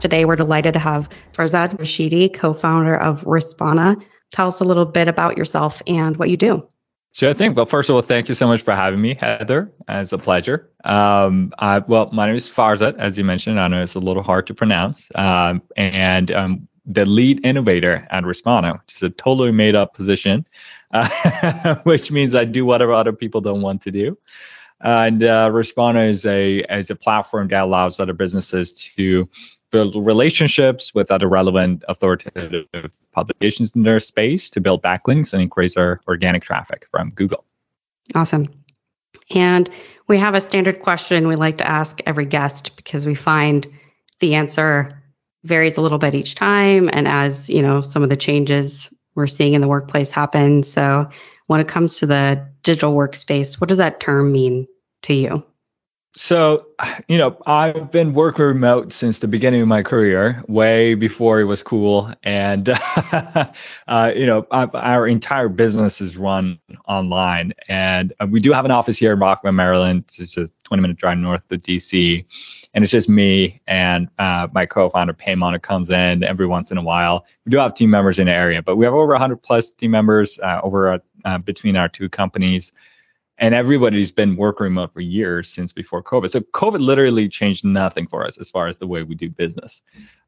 Today, we're delighted to have Farzad Rashidi, co founder of Respona. Tell us a little bit about yourself and what you do. Sure thing. Well, first of all, thank you so much for having me, Heather. It's a pleasure. Um, I, well, my name is Farzad, as you mentioned. I know it's a little hard to pronounce. Um, and um, the lead innovator at Respona, which is a totally made up position, uh, which means I do whatever other people don't want to do. And uh, Respona is a, is a platform that allows other businesses to build relationships with other relevant authoritative publications in their space to build backlinks and increase our organic traffic from Google. Awesome. And we have a standard question we like to ask every guest because we find the answer varies a little bit each time and as, you know, some of the changes we're seeing in the workplace happen. So, when it comes to the digital workspace, what does that term mean to you? So, you know, I've been working remote since the beginning of my career, way before it was cool. And, uh, you know, our entire business is run online. And uh, we do have an office here in Rockville, Maryland. It's just 20 minute drive north of DC. And it's just me and uh, my co founder, Payman, comes in every once in a while. We do have team members in the area, but we have over 100 plus team members uh, over uh, between our two companies and everybody's been working remote for years since before COVID. So COVID literally changed nothing for us as far as the way we do business.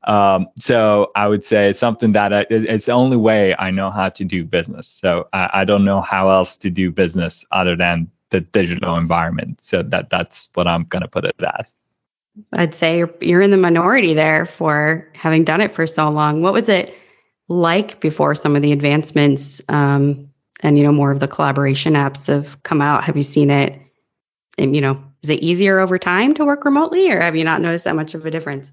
Um, so I would say it's something that I, it's the only way I know how to do business. So I, I, don't know how else to do business other than the digital environment. So that that's what I'm gonna put it as. I'd say you're, you're in the minority there for having done it for so long. What was it like before some of the advancements? Um, and you know more of the collaboration apps have come out have you seen it and you know is it easier over time to work remotely or have you not noticed that much of a difference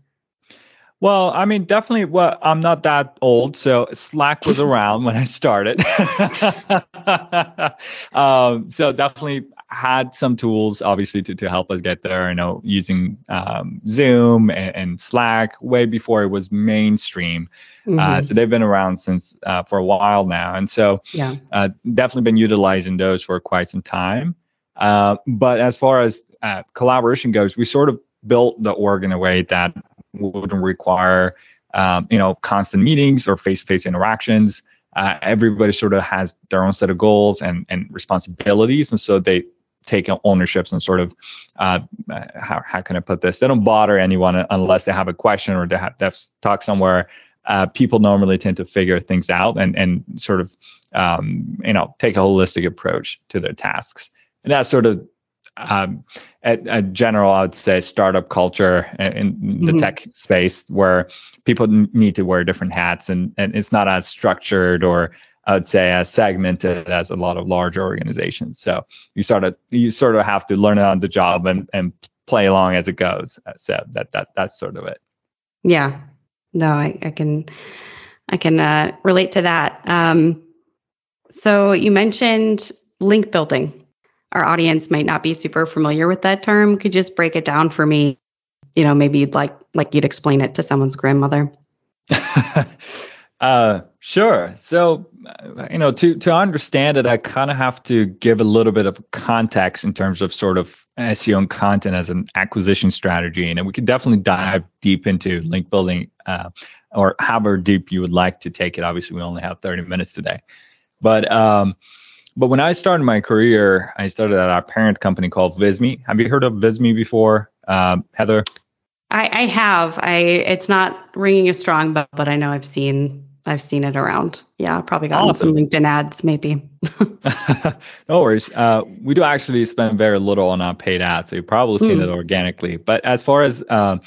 well, I mean, definitely. Well, I'm not that old, so Slack was around when I started. um, so definitely had some tools, obviously, to, to help us get there. You know, using um, Zoom and, and, Slack way before it was mainstream. Uh, mm-hmm. Uh, so they've been around since uh, for a while now, and so yeah, uh, definitely been utilizing those for quite some time. Uh, but as far as uh, collaboration goes, we sort of built the org in a way that wouldn't require um, you know constant meetings or face-to-face interactions. Uh, everybody sort of has their own set of goals and and responsibilities, and so they take ownerships and sort of uh, how how can I put this? They don't bother anyone unless they have a question or they have, they have to talk somewhere. Uh, people normally tend to figure things out and and sort of um, you know take a holistic approach to their tasks, and that's sort of um, at, at, general, I would say startup culture in the mm-hmm. tech space where people need to wear different hats and, and it's not as structured or I would say as segmented as a lot of large organizations. So you sort of you sort of have to learn it on the job and, and play along as it goes. So that that that's sort of it. Yeah. No, I, I can I can uh, relate to that. Um, so you mentioned link building our audience might not be super familiar with that term. Could you just break it down for me? You know, maybe like like you'd explain it to someone's grandmother. uh, sure. So, uh, you know, to to understand it, I kind of have to give a little bit of context in terms of sort of SEO and content as an acquisition strategy, and we could definitely dive deep into link building, uh, or however deep you would like to take it. Obviously, we only have 30 minutes today, but um, but when I started my career, I started at our parent company called Visme. Have you heard of Visme before, um, Heather? I, I have. I it's not ringing a strong, bell, but I know I've seen I've seen it around. Yeah, probably got awesome. some LinkedIn ads, maybe. no worries. Uh, we do actually spend very little on our paid ads, so you've probably seen mm. it organically. But as far as um,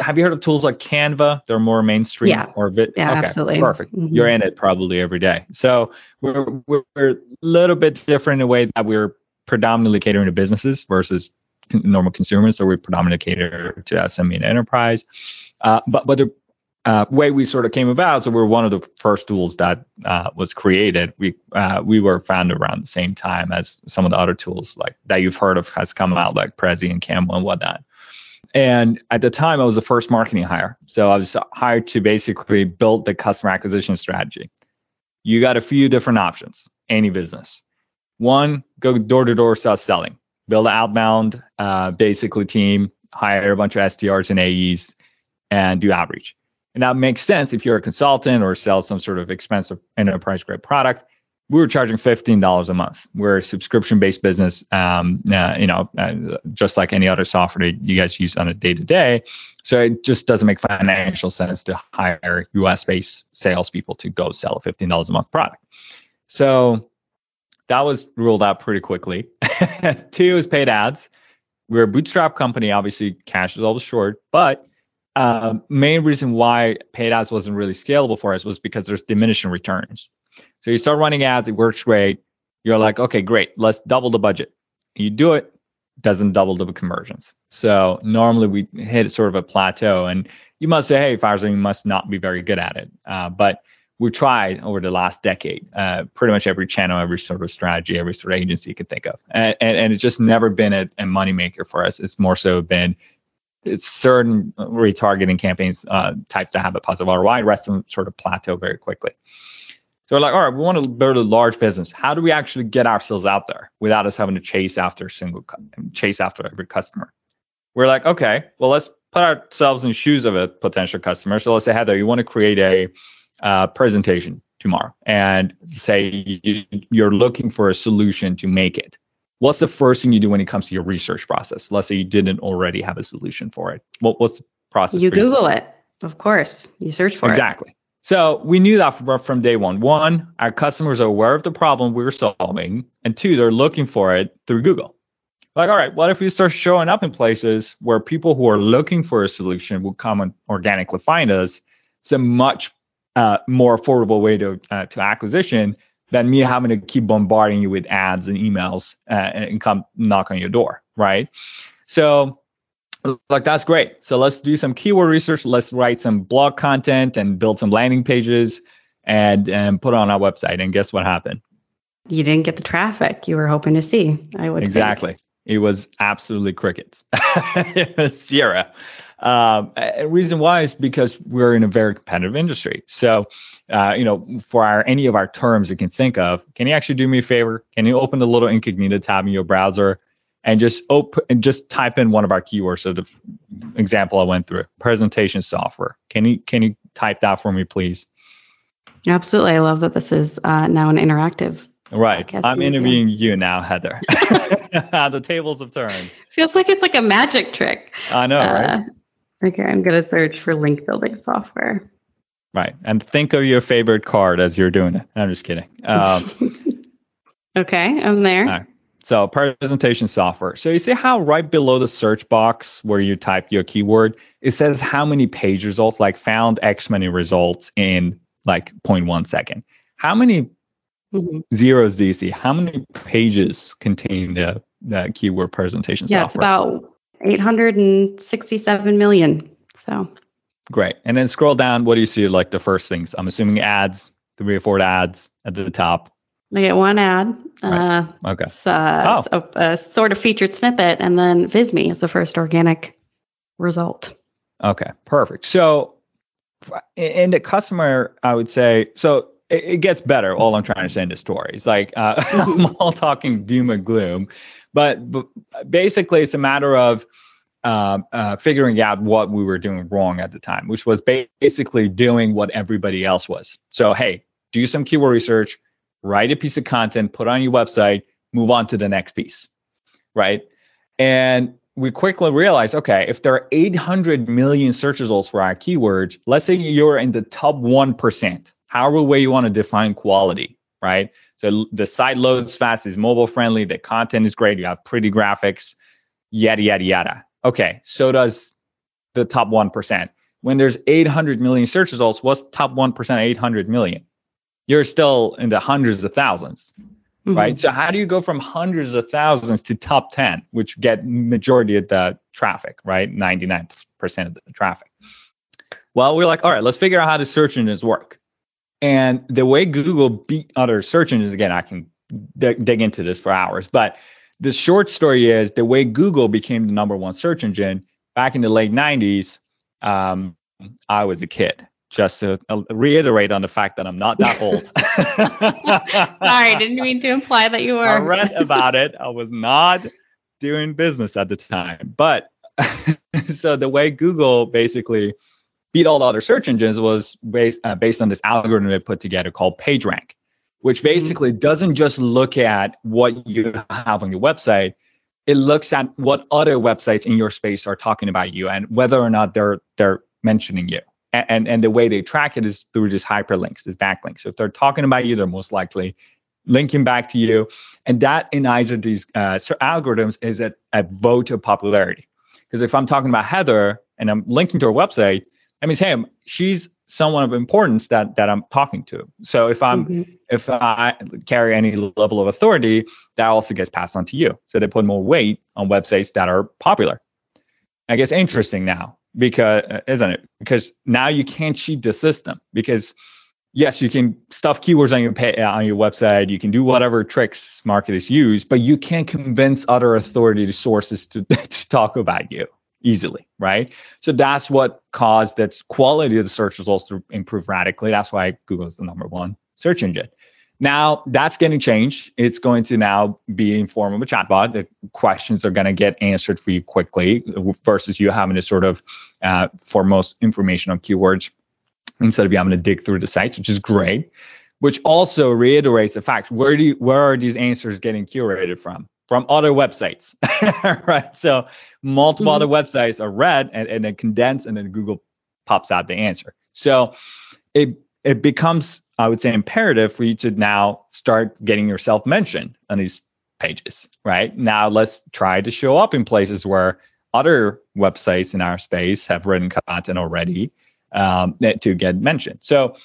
have you heard of tools like Canva? They're more mainstream. Yeah. Or bit. Yeah, okay, absolutely. Perfect. Mm-hmm. You're in it probably every day. So we're, we're a little bit different in a way that we're predominantly catering to businesses versus normal consumers. So we predominantly cater to SME and enterprise. Uh, but but the uh, way we sort of came about, so we are one of the first tools that uh, was created. We uh, we were founded around the same time as some of the other tools like that you've heard of has come out, like Prezi and Camel and whatnot. And at the time, I was the first marketing hire, so I was hired to basically build the customer acquisition strategy. You got a few different options. Any business, one, go door to door, start selling, build an outbound, uh, basically team, hire a bunch of SDRs and AEs, and do outreach and that makes sense if you're a consultant or sell some sort of expensive enterprise grade product. We were charging $15 a month. We're a subscription based business, um, uh, you know, uh, just like any other software you guys use on a day to day. So it just doesn't make financial sense to hire US based salespeople to go sell a $15 a month product. So that was ruled out pretty quickly. Two is paid ads. We're a bootstrap company. Obviously, cash is always short, but uh, main reason why paid ads wasn't really scalable for us was because there's diminishing returns. So you start running ads, it works great. You're like, okay, great, let's double the budget. You do it, doesn't double the conversions. So normally we hit sort of a plateau, and you must say, hey, Farzad, you must not be very good at it. Uh, but we tried over the last decade, uh, pretty much every channel, every sort of strategy, every sort of agency you could think of, and, and, and it's just never been a, a moneymaker for us. It's more so been certain retargeting campaigns uh, types that have a positive ROI, rest of them sort of plateau very quickly. So we're like, all right, we want to build a large business. How do we actually get ourselves out there without us having to chase after a single chase after every customer? We're like, okay, well, let's put ourselves in the shoes of a potential customer. So let's say, Heather, you want to create a uh, presentation tomorrow, and say you're looking for a solution to make it what's the first thing you do when it comes to your research process? Let's say you didn't already have a solution for it. What, what's the process? You Google it, of course. You search for exactly. it. Exactly. So we knew that from, from day one. One, our customers are aware of the problem we were solving, and two, they're looking for it through Google. Like, all right, what if we start showing up in places where people who are looking for a solution will come and organically find us? It's a much uh, more affordable way to uh, to acquisition than me having to keep bombarding you with ads and emails uh, and come knock on your door, right? So, like that's great. So let's do some keyword research. Let's write some blog content and build some landing pages and and put it on our website. And guess what happened? You didn't get the traffic you were hoping to see. I would exactly. Think. It was absolutely crickets. Sierra. Um, reason why is because we're in a very competitive industry. So uh, you know, for our any of our terms you can think of, can you actually do me a favor? Can you open the little incognito tab in your browser and just open and just type in one of our keywords? So the example I went through, presentation software. Can you can you type that for me, please? Absolutely. I love that this is uh, now an interactive. Right. I'm interviewing you now, Heather. the tables have turned. Feels like it's like a magic trick. I know, uh, right? Okay, I'm going to search for link building software. Right. And think of your favorite card as you're doing it. I'm just kidding. Um, okay, I'm there. Right. So presentation software. So you see how right below the search box where you type your keyword, it says how many page results, like found X many results in like 0.1 second. How many mm-hmm. zeros do you see? How many pages contain the, the keyword presentation yeah, software? Yeah, it's about 867 million. So Great. And then scroll down. What do you see like the first things? I'm assuming ads, three or four ads at the top. I get one ad. Right. Uh, okay. Uh, oh. a, a, sort of featured snippet, and then Visme is the first organic result. Okay, perfect. So, in the customer, I would say, so it, it gets better. All I'm trying to say in the story is like, uh, I'm all talking doom and gloom, but, but basically, it's a matter of uh, uh, figuring out what we were doing wrong at the time, which was basically doing what everybody else was. So, hey, do some keyword research, write a piece of content, put on your website, move on to the next piece, right? And we quickly realized, okay, if there are 800 million search results for our keywords, let's say you're in the top 1%, however way you want to define quality, right? So the site loads fast, is mobile friendly, the content is great, you have pretty graphics, yada, yada, yada. Okay, so does the top 1%. When there's 800 million search results, what's top 1% 800 million? You're still in the hundreds of 1000s mm-hmm. right? So how do you go from hundreds of thousands to top 10, which get majority of the traffic, right? 99% of the traffic. Well, we're like, all right, let's figure out how the search engines work. And the way Google beat other search engines, again, I can dig into this for hours, but the short story is the way Google became the number one search engine back in the late 90s. Um, I was a kid just to uh, reiterate on the fact that I'm not that old. Sorry, didn't mean to imply that you were. I read about it. I was not doing business at the time. But so the way Google basically beat all the other search engines was based uh, based on this algorithm they put together called PageRank, which mm-hmm. basically doesn't just look at what you have on your website. It looks at what other websites in your space are talking about you and whether or not they're they're mentioning you and and the way they track it is through these hyperlinks, these backlinks. So if they're talking about you, they're most likely linking back to you, and that in either these uh, algorithms is a, a vote of popularity. Because if I'm talking about Heather and I'm linking to her website, that means hey, she's someone of importance that that I'm talking to. So if I'm mm-hmm. if I carry any level of authority, that also gets passed on to you. So they put more weight on websites that are popular. I guess interesting now because uh, isn't it? Because now you can't cheat the system because yes, you can stuff keywords on your pay, uh, on your website. You can do whatever tricks marketers use, but you can't convince other authority sources to, to talk about you easily, right? So that's what caused that quality of the search results to improve radically. That's why Google is the number one search engine. Now that's getting changed. It's going to now be in form of a chatbot. The questions are going to get answered for you quickly versus you having to sort of uh, for most information on keywords instead of you having to dig through the sites, which is great. Which also reiterates the fact where do you, where are these answers getting curated from? From other websites, right? So multiple mm-hmm. other websites are read and, and then condensed, and then Google pops out the answer. So it it becomes I would say imperative for you to now start getting yourself mentioned on these pages, right? Now let's try to show up in places where other websites in our space have written content already um, to get mentioned. So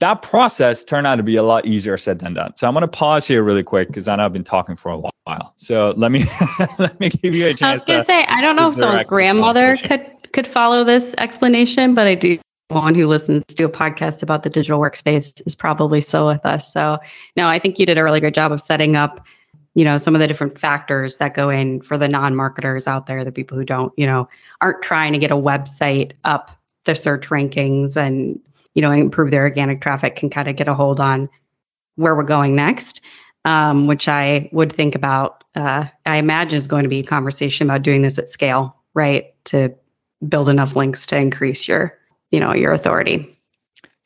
that process turned out to be a lot easier said than done. So I'm going to pause here really quick because I know I've been talking for a while. So let me let me give you a chance. I was going to say I don't know if someone's grandmother could could follow this explanation, but I do one who listens to a podcast about the digital workspace is probably still with us. So, no, I think you did a really good job of setting up, you know, some of the different factors that go in for the non-marketers out there, the people who don't, you know, aren't trying to get a website up the search rankings and, you know, improve their organic traffic can kind of get a hold on where we're going next. Um, which I would think about. Uh, I imagine is going to be a conversation about doing this at scale, right? To build enough links to increase your you know your authority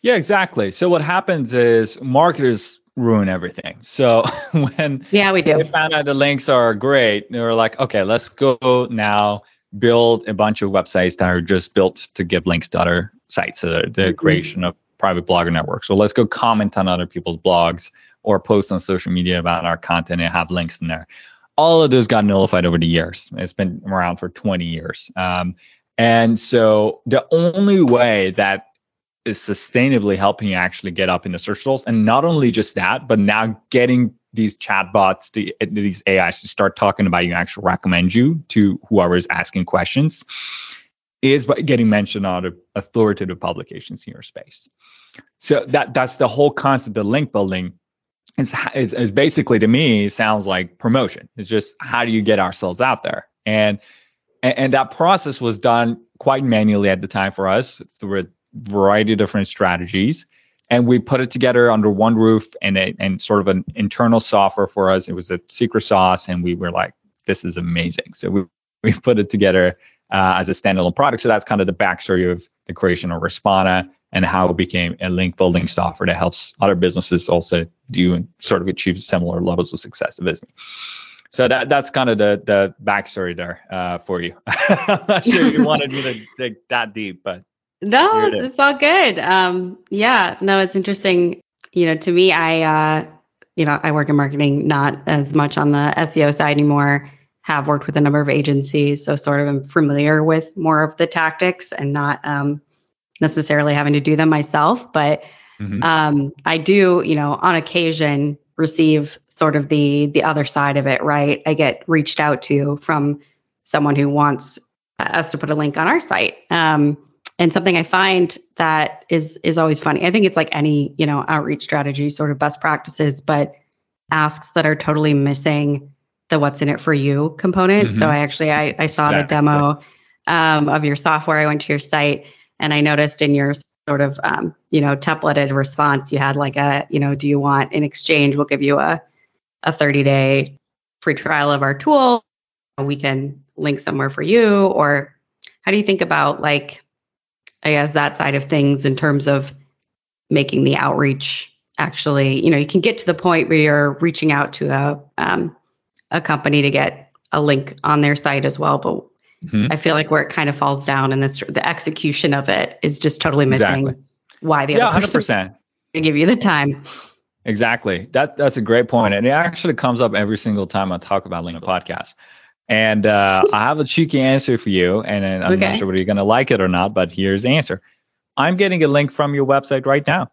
yeah exactly so what happens is marketers ruin everything so when yeah we do they found out the links are great they were like okay let's go now build a bunch of websites that are just built to give links to other sites so the, the mm-hmm. creation of private blogger networks. So let's go comment on other people's blogs or post on social media about our content and have links in there. All of those got nullified over the years. It's been around for 20 years. Um, and so the only way that is sustainably helping you actually get up in the search results, and not only just that, but now getting these chatbots, to, these AIs to start talking about you, actually recommend you to whoever is asking questions, is by getting mentioned on authoritative publications in your space. So that that's the whole concept of link building. Is, is, is basically to me sounds like promotion. It's just how do you get ourselves out there and and, and that process was done quite manually at the time for us through a variety of different strategies. And we put it together under one roof and, a, and sort of an internal software for us. It was a secret sauce, and we were like, this is amazing. So we, we put it together uh, as a standalone product. So that's kind of the backstory of the creation of Respona and how it became a link building software that helps other businesses also do and sort of achieve similar levels of success as me so that that's kind of the the backstory there uh, for you. I'm not sure you wanted me to dig that deep, but no, it it's all good. Um, yeah, no, it's interesting. You know, to me, I uh, you know I work in marketing, not as much on the SEO side anymore. Have worked with a number of agencies, so sort of am familiar with more of the tactics and not um, necessarily having to do them myself. But mm-hmm. um, I do, you know, on occasion receive sort of the the other side of it, right? I get reached out to from someone who wants us to put a link on our site. Um, and something I find that is is always funny. I think it's like any you know outreach strategy, sort of best practices, but asks that are totally missing the what's in it for you component. Mm-hmm. So I actually I, I saw exactly. the demo um, of your software. I went to your site and I noticed in your sort of um, you know templated response you had like a you know do you want in exchange we'll give you a a 30 day free trial of our tool we can link somewhere for you or how do you think about like i guess that side of things in terms of making the outreach actually you know you can get to the point where you're reaching out to a um, a company to get a link on their site as well but mm-hmm. i feel like where it kind of falls down and this the execution of it is just totally missing exactly. why the yeah, other 100% to give you the time exactly that's that's a great point and it actually comes up every single time i talk about linkedin podcast and uh, I have a cheeky answer for you, and I'm okay. not sure whether you're going to like it or not, but here's the answer. I'm getting a link from your website right now.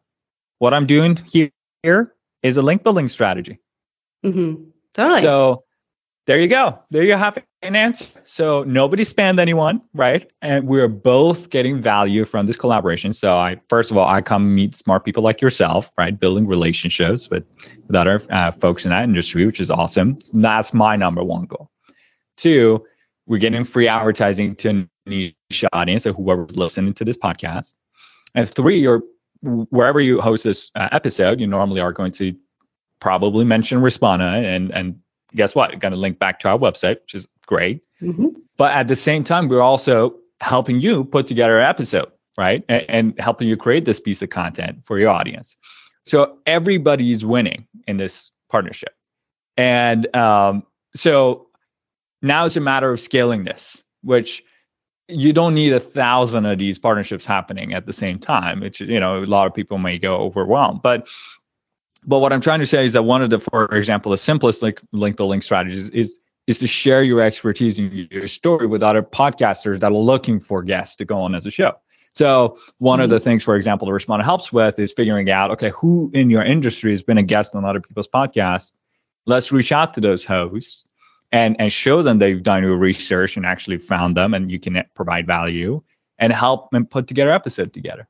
What I'm doing here is a link building strategy. Mm-hmm. Totally. So there you go. There you have an answer. So nobody spammed anyone, right? And we're both getting value from this collaboration. So I, first of all, I come meet smart people like yourself, right? Building relationships with, with other uh, folks in that industry, which is awesome. That's my number one goal. Two, we're getting free advertising to a niche audience, so whoever's listening to this podcast. And three, you're wherever you host this uh, episode, you normally are going to probably mention Respona, and and guess what? Going to link back to our website, which is great. Mm-hmm. But at the same time, we're also helping you put together an episode, right? And, and helping you create this piece of content for your audience. So everybody's winning in this partnership. And um, so now it's a matter of scaling this, which you don't need a thousand of these partnerships happening at the same time. It's you know a lot of people may go overwhelmed, but but what I'm trying to say is that one of the, for example, the simplest link link building strategies is is to share your expertise and your story with other podcasters that are looking for guests to go on as a show. So one mm-hmm. of the things, for example, the Respona helps with is figuring out, okay, who in your industry has been a guest on other people's podcasts. Let's reach out to those hosts and and show them they've done your research and actually found them and you can provide value and help them put together episode together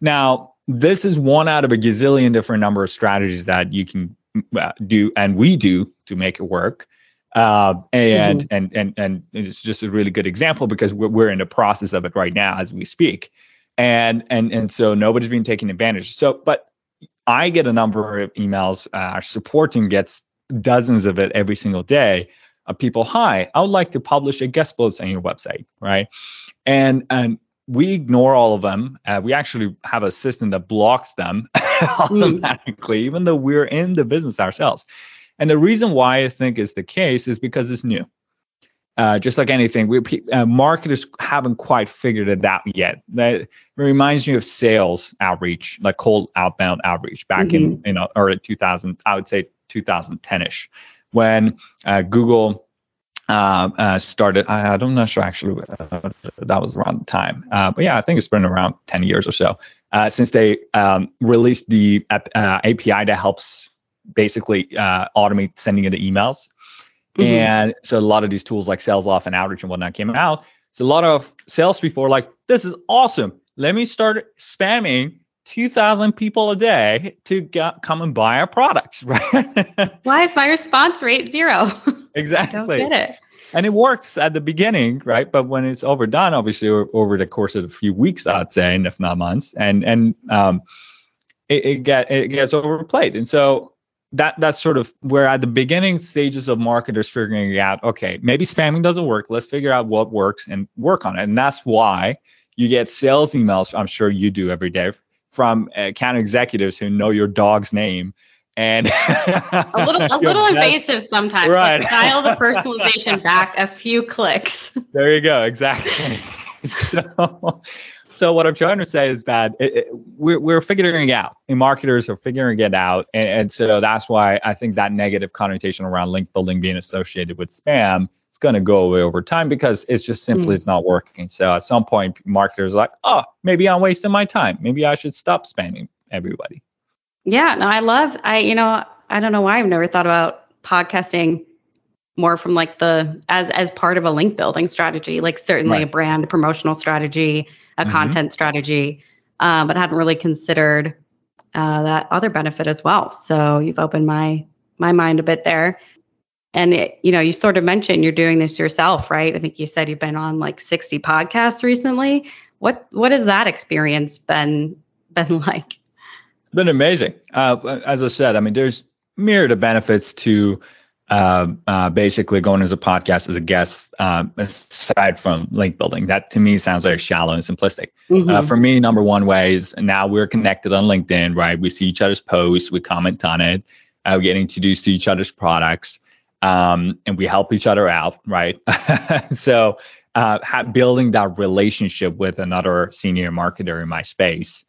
now this is one out of a gazillion different number of strategies that you can uh, do and we do to make it work uh, and, mm-hmm. and and and it's just a really good example because we're, we're in the process of it right now as we speak and and and so nobody's been taking advantage so but i get a number of emails uh, our support team gets dozens of it every single day of people, hi, I would like to publish a guest post on your website, right? And and we ignore all of them. Uh, we actually have a system that blocks them automatically, mm. even though we're in the business ourselves. And the reason why I think is the case is because it's new. Uh, just like anything, we uh, marketers haven't quite figured it out yet. That reminds me of sales outreach, like cold outbound outreach back mm-hmm. in you know early 2000. I would say 2010ish when uh, Google uh, uh, started. I, I'm not sure actually uh, that was around the time, uh, but yeah, I think it's been around 10 years or so uh, since they um, released the API that helps basically automate sending of the emails. Mm-hmm. And so a lot of these tools like SalesLoft and Outreach and whatnot came out. So a lot of salespeople are like, "This is awesome. Let me start spamming 2,000 people a day to get, come and buy our products, right? Why is my response rate zero? Exactly. Don't get it. And it works at the beginning, right? But when it's overdone, obviously over the course of a few weeks, I'd say, and if not months, and and um, it, it get it gets overplayed. And so that that's sort of where at the beginning stages of marketers figuring out, okay, maybe spamming doesn't work. Let's figure out what works and work on it. And that's why you get sales emails. I'm sure you do every day from account executives who know your dog's name and a little a little invasive sometimes right dial the personalization back a few clicks there you go exactly so so what i'm trying to say is that it, it, we're, we're figuring it out and marketers are figuring it out and, and so that's why i think that negative connotation around link building being associated with spam it's going to go away over time because it's just simply mm. it's not working. So at some point, marketers are like, oh, maybe I'm wasting my time. Maybe I should stop spamming everybody. Yeah, no, I love. I you know I don't know why I've never thought about podcasting more from like the as as part of a link building strategy, like certainly right. a brand promotional strategy, a mm-hmm. content strategy, uh, but hadn't really considered uh, that other benefit as well. So you've opened my my mind a bit there. And it, you know, you sort of mentioned you're doing this yourself, right? I think you said you've been on like 60 podcasts recently. What what has that experience been been like? Been amazing. Uh, as I said, I mean, there's myriad of benefits to uh, uh, basically going as a podcast as a guest, um, aside from link building. That to me sounds very shallow and simplistic. Mm-hmm. Uh, for me, number one way is now we're connected on LinkedIn, right? We see each other's posts, we comment on it, uh, we get introduced to each other's products, um, and we help each other out, right? so uh, ha- building that relationship with another senior marketer in my space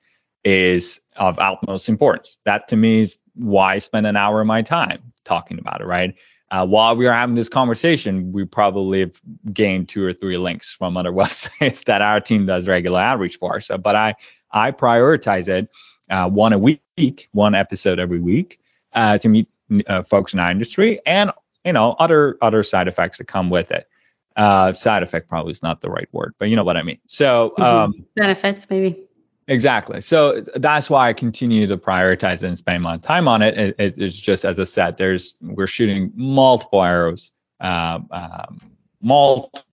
is of utmost importance. That to me is why I spend an hour of my time talking about it, right? Uh, while we are having this conversation, we probably have gained two or three links from other websites that our team does regular outreach for. So, but I I prioritize it uh, one a week, one episode every week uh, to meet uh, folks in our industry, and you know other other side effects that come with it. Uh, side effect probably is not the right word, but you know what I mean. So mm-hmm. um, benefits maybe. Exactly. So that's why I continue to prioritize and spend my time on it. it it's just as I said, there's we're shooting multiple arrows, um, um, multiple.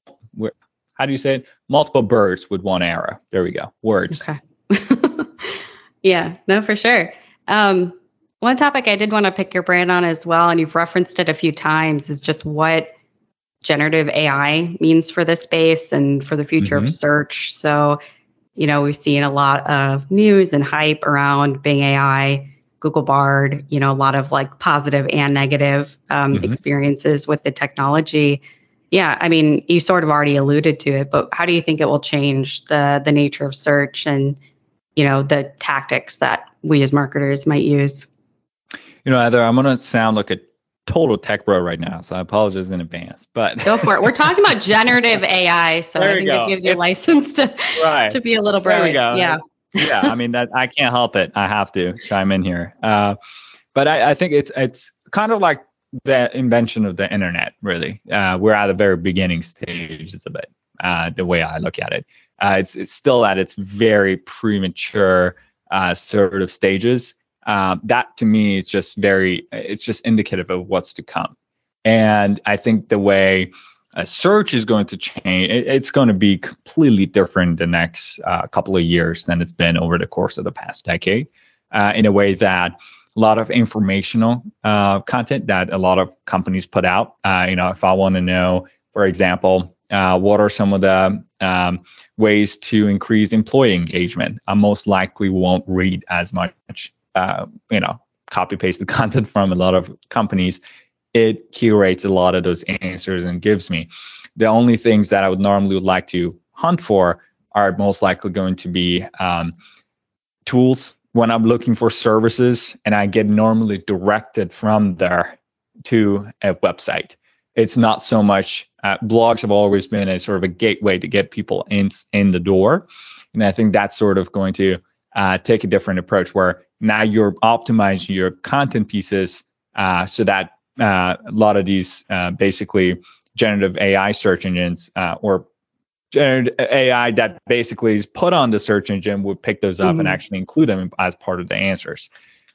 How do you say it? Multiple birds with one arrow. There we go. Words. Okay. yeah. No, for sure. Um, one topic I did want to pick your brand on as well, and you've referenced it a few times, is just what generative AI means for this space and for the future mm-hmm. of search. So you know, we've seen a lot of news and hype around Bing AI, Google Bard, you know, a lot of like positive and negative um, mm-hmm. experiences with the technology. Yeah, I mean, you sort of already alluded to it, but how do you think it will change the the nature of search and you know the tactics that we as marketers might use? You know, Heather, I'm going to sound like a total tech bro right now, so I apologize in advance. But go for it. We're talking about generative AI, so I think it gives you a license to right. to be a little bro. Yeah. yeah, I mean that I can't help it. I have to chime in here. Uh, but I, I, think it's it's kind of like the invention of the internet. Really, uh, we're at the very beginning stages of it. Uh, the way I look at it, uh, it's it's still at its very premature uh, sort of stages um, that to me is just very it's just indicative of what's to come. And i think the way a search is going to change it, it's going to be completely different the next uh, couple of years than it's been over the course of the past decade uh, in a way that a lot of informational uh, content that a lot of companies put out uh, you know if i want to know for example uh, what are some of the um, ways to increase employee engagement? I most likely won't read as much uh, you know, copy paste the content from a lot of companies, it curates a lot of those answers and gives me. The only things that I would normally would like to hunt for are most likely going to be um, tools when I'm looking for services and I get normally directed from there to a website. It's not so much uh, blogs have always been a sort of a gateway to get people in in the door, and I think that's sort of going to uh, take a different approach where now you're optimizing your content pieces uh, so that uh, a lot of these uh, basically generative AI search engines uh, or generative AI that basically is put on the search engine would pick those up mm-hmm. and actually include them as part of the answers.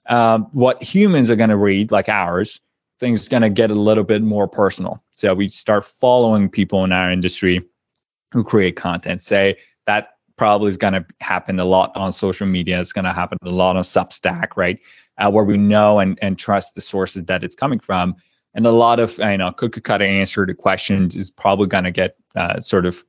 Um, what humans are going to read, like ours, things going to get a little bit more personal. So we start following people in our industry who create content. Say probably is going to happen a lot on social media. It's going to happen a lot on Substack, right? Uh, where we know and, and trust the sources that it's coming from. And a lot of you know cookie cutter answer to questions is probably going to get uh, sort of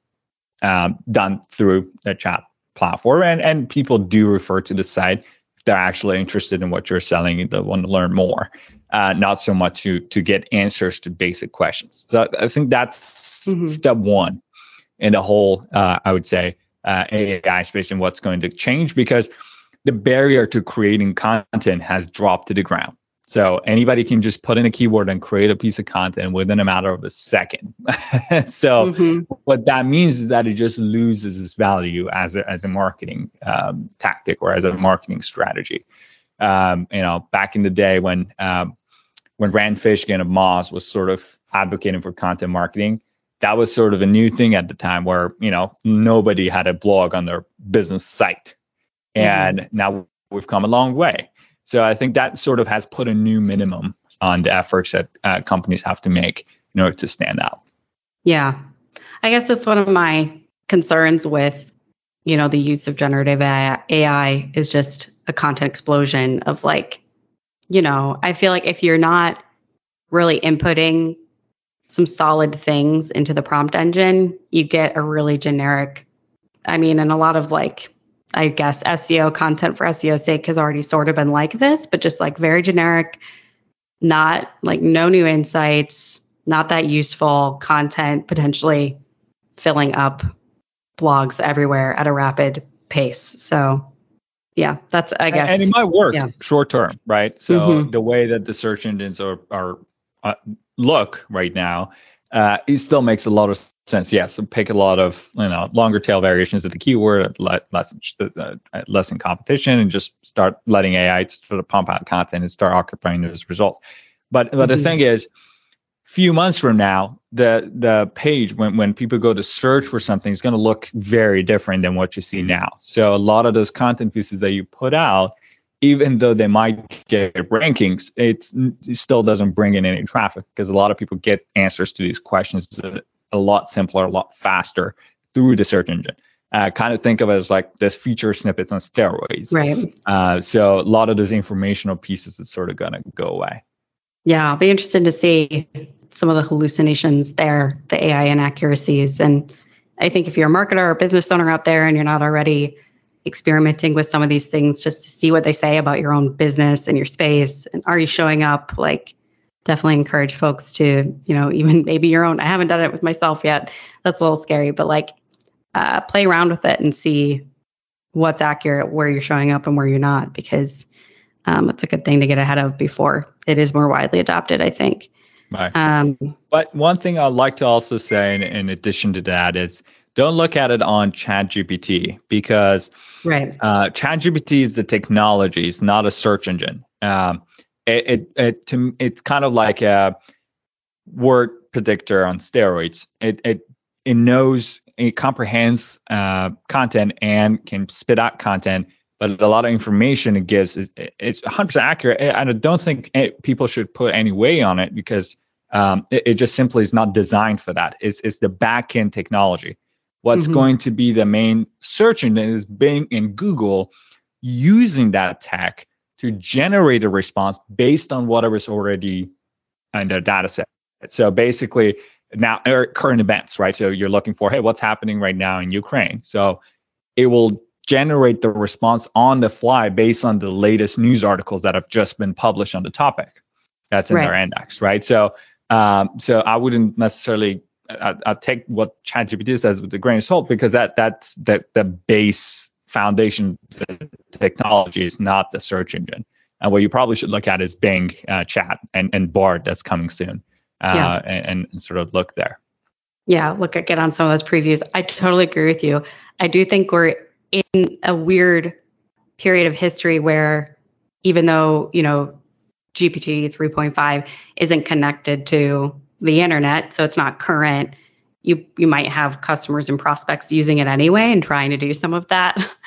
um, done through the chat platform. And and people do refer to the site if they're actually interested in what you're selling. They want to learn more, uh, not so much to to get answers to basic questions. So I think that's mm-hmm. step one in the whole. Uh, I would say uh, AI space and what's going to change because the barrier to creating content has dropped to the ground. So anybody can just put in a keyword and create a piece of content within a matter of a second. so mm-hmm. what that means is that it just loses its value as a, as a marketing um, tactic or as a marketing strategy. Um, you know, back in the day when um, when Rand Fishkin of Moz was sort of advocating for content marketing, that was sort of a new thing at the time where, you know, nobody had a blog on their business site. Mm-hmm. And mm-hmm. now we've come a long way. So I think that sort of has put a new minimum on the efforts that uh, companies have to make in order to stand out. Yeah. I guess that's one of my concerns with, you know, the use of generative AI is just a content explosion of like, you know, I feel like if you're not really inputting some solid things into the prompt engine, you get a really generic, I mean, and a lot of like, I guess SEO content for SEO sake has already sort of been like this, but just like very generic, not like no new insights, not that useful content, potentially filling up blogs everywhere at a rapid pace. So, yeah, that's I guess. And it might work yeah. short term, right? So mm-hmm. the way that the search engines are are uh, look right now, uh, it still makes a lot of sense. Yeah, so pick a lot of you know longer tail variations of the keyword, less uh, less in competition, and just start letting AI sort of pump out content and start occupying those results. But but mm-hmm. the thing is, few months from now, the the page when when people go to search for something is going to look very different than what you see now. So a lot of those content pieces that you put out even though they might get rankings, it still doesn't bring in any traffic because a lot of people get answers to these questions a lot simpler, a lot faster through the search engine. Uh, kind of think of it as like this feature snippets on steroids. Right. Uh, so a lot of those informational pieces is sort of going to go away. Yeah, I'll be interested to see some of the hallucinations there, the AI inaccuracies. And I think if you're a marketer or a business owner out there and you're not already experimenting with some of these things just to see what they say about your own business and your space? And are you showing up? Like definitely encourage folks to you know even maybe your own i haven't done it with myself yet. That's a little scary but like uh, play around with it and see what's accurate where you're showing up and where you're not because um, it's a good thing to get ahead of before it is more widely adopted i think. Right. Um, but one thing i'd like to also say in, in addition to that is don't look at it on ChatGPT because right. uh, ChatGPT is the technology, it's not a search engine. Um, it, it, it to, it's kind of like a word predictor on steroids. It it it knows it comprehends uh, content and can spit out content, but a lot of information it gives is it's 100% accurate. And I don't think it, people should put any weight on it because um, it, it, just simply is not designed for that. It's, it's the backend technology. What's mm-hmm. going to be the main search engine is Bing and Google using that tech to generate a response based on whatever's already in their data set. So basically, now er, current events, right? So you're looking for, hey, what's happening right now in Ukraine? So it will generate the response on the fly based on the latest news articles that have just been published on the topic. That's in right. their index, right? So, um, so I wouldn't necessarily I, I take what ChatGPT says with a grain of salt because that that's the the base foundation the technology is not the search engine. And what you probably should look at is Bing uh, Chat and and Bard that's coming soon, uh, yeah. and, and sort of look there. Yeah, look at get on some of those previews. I totally agree with you. I do think we're in a weird period of history where even though you know GPT 3.5 isn't connected to the internet, so it's not current. You you might have customers and prospects using it anyway and trying to do some of that.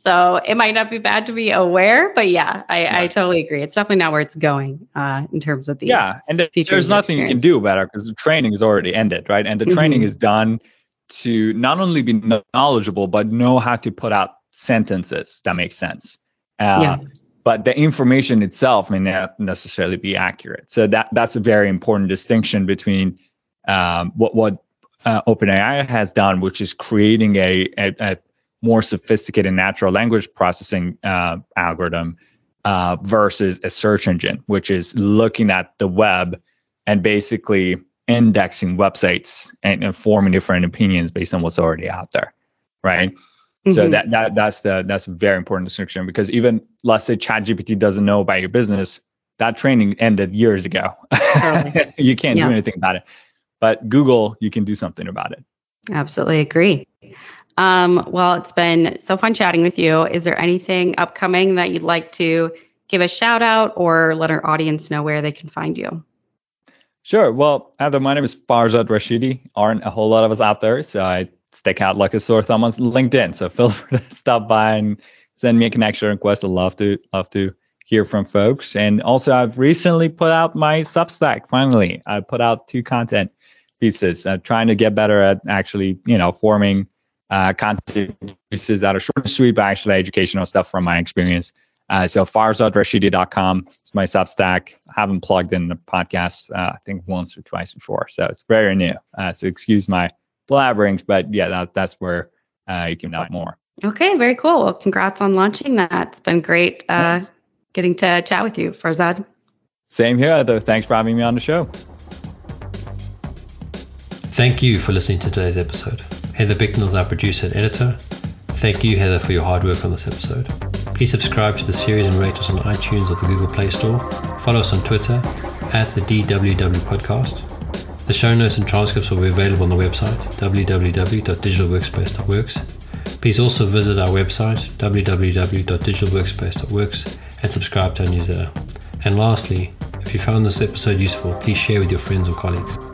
So it might not be bad to be aware, but yeah, I, yeah. I totally agree. It's definitely not where it's going uh, in terms of the yeah. And the, there's nothing experience. you can do about it because the training is already ended, right? And the mm-hmm. training is done to not only be knowledgeable but know how to put out sentences that make sense. Uh, yeah but the information itself may not necessarily be accurate. So that that's a very important distinction between um, what what uh, OpenAI has done, which is creating a, a, a more sophisticated natural language processing uh, algorithm uh, versus a search engine, which is looking at the web and basically indexing websites and, and forming different opinions based on what's already out there, right? Mm-hmm. So that that that's the that's a very important distinction because even let's say ChatGPT doesn't know about your business, that training ended years ago. Totally. you can't yeah. do anything about it. But Google, you can do something about it. Absolutely agree. Um, well, it's been so fun chatting with you. Is there anything upcoming that you'd like to give a shout out or let our audience know where they can find you. Sure. Well, Heather, my name is Farzad Rashidi. Aren't a whole lot of us out there, so I stick out like a sore thumb on LinkedIn. So feel free to stop by and send me a connection request. I'd love to love to hear from folks. And also, I've recently put out my Substack. Finally, I put out two content pieces. I'm trying to get better at actually, you know, forming uh, content pieces that are short and sweet, but actually educational stuff from my experience. Uh, so farzadrashidi.com is my Substack. I haven't plugged in the podcast, uh, I think once or twice before. So it's very new. Uh, so excuse my blabberings, but yeah, that's, that's where uh, you can find more. Okay, very cool. Well, congrats on launching that. It's been great uh, getting to chat with you, Farzad. Same here, though. Thanks for having me on the show. Thank you for listening to today's episode. Heather Bicknell is our producer and editor. Thank you, Heather, for your hard work on this episode. Please subscribe to the series and rate us on iTunes or the Google Play Store. Follow us on Twitter at the DWW Podcast. The show notes and transcripts will be available on the website www.digitalworkspace.works. Please also visit our website www.digitalworkspace.works and subscribe to our newsletter. And lastly, if you found this episode useful, please share with your friends or colleagues.